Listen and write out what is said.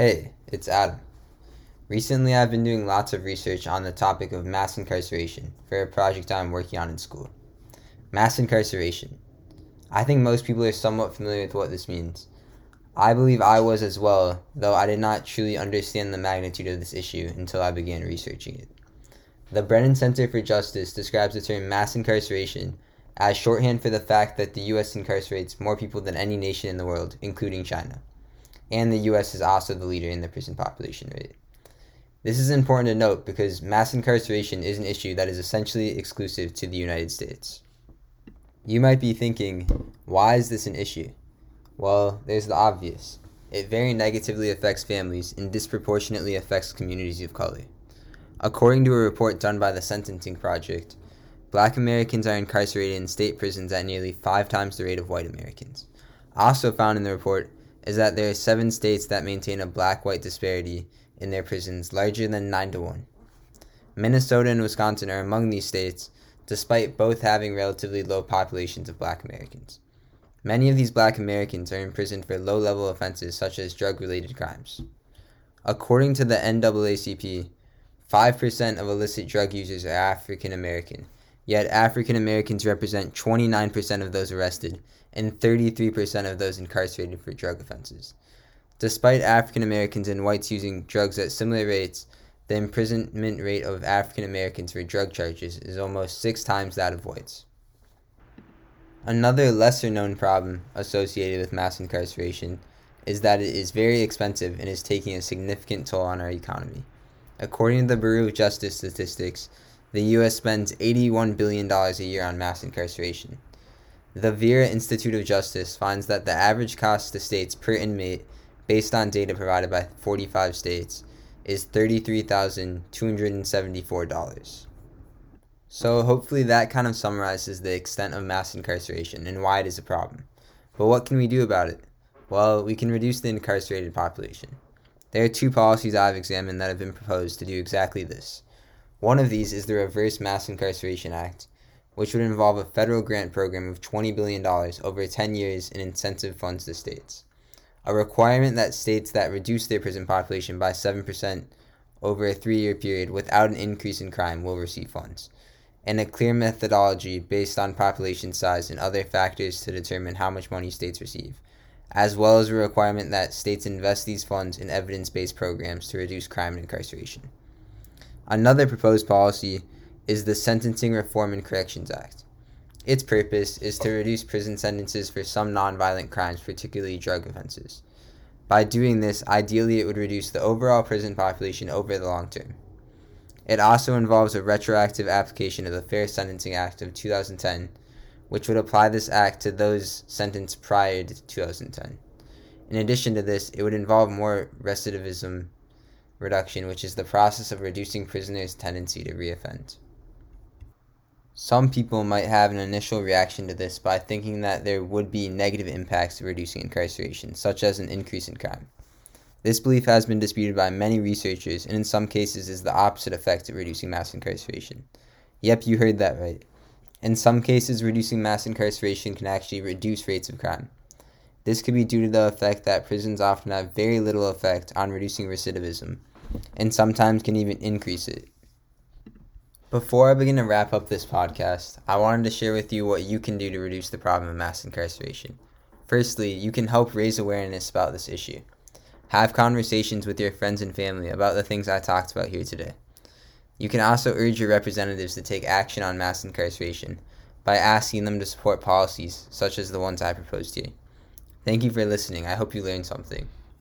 Hey, it's Adam. Recently, I've been doing lots of research on the topic of mass incarceration for a project I'm working on in school. Mass incarceration. I think most people are somewhat familiar with what this means. I believe I was as well, though I did not truly understand the magnitude of this issue until I began researching it. The Brennan Center for Justice describes the term mass incarceration as shorthand for the fact that the U.S. incarcerates more people than any nation in the world, including China. And the U.S. is also the leader in the prison population rate. This is important to note because mass incarceration is an issue that is essentially exclusive to the United States. You might be thinking, why is this an issue? Well, there's the obvious. It very negatively affects families and disproportionately affects communities of color. According to a report done by the Sentencing Project, black Americans are incarcerated in state prisons at nearly five times the rate of white Americans. Also found in the report is that there are seven states that maintain a black white disparity in their prisons larger than 9 to 1. Minnesota and Wisconsin are among these states, despite both having relatively low populations of black Americans. Many of these black Americans are imprisoned for low level offenses such as drug related crimes. According to the NAACP, 5% of illicit drug users are African American, yet African Americans represent 29% of those arrested and 33% of those incarcerated for drug offenses. Despite African Americans and whites using drugs at similar rates, the imprisonment rate of African Americans for drug charges is almost six times that of whites. Another lesser known problem associated with mass incarceration is that it is very expensive and is taking a significant toll on our economy. According to the Bureau of Justice statistics, the U.S. spends $81 billion a year on mass incarceration. The Vera Institute of Justice finds that the average cost to states per inmate, based on data provided by 45 states, is $33,274. So, hopefully, that kind of summarizes the extent of mass incarceration and why it is a problem. But what can we do about it? Well, we can reduce the incarcerated population. There are two policies I've examined that have been proposed to do exactly this. One of these is the Reverse Mass Incarceration Act, which would involve a federal grant program of $20 billion over 10 years in incentive funds to states. A requirement that states that reduce their prison population by 7% over a three year period without an increase in crime will receive funds and a clear methodology based on population size and other factors to determine how much money states receive, as well as a requirement that states invest these funds in evidence based programs to reduce crime and incarceration. Another proposed policy is the Sentencing Reform and Corrections Act. Its purpose is to reduce prison sentences for some nonviolent crimes, particularly drug offenses. By doing this, ideally, it would reduce the overall prison population over the long term. It also involves a retroactive application of the Fair Sentencing Act of 2010, which would apply this act to those sentenced prior to 2010. In addition to this, it would involve more recidivism reduction, which is the process of reducing prisoners' tendency to reoffend. Some people might have an initial reaction to this by thinking that there would be negative impacts to reducing incarceration, such as an increase in crime. This belief has been disputed by many researchers and in some cases is the opposite effect of reducing mass incarceration. Yep, you heard that right. In some cases, reducing mass incarceration can actually reduce rates of crime. This could be due to the effect that prisons often have very little effect on reducing recidivism, and sometimes can even increase it. Before I begin to wrap up this podcast, I wanted to share with you what you can do to reduce the problem of mass incarceration. Firstly, you can help raise awareness about this issue. Have conversations with your friends and family about the things I talked about here today. You can also urge your representatives to take action on mass incarceration by asking them to support policies such as the ones I proposed here. Thank you for listening. I hope you learned something.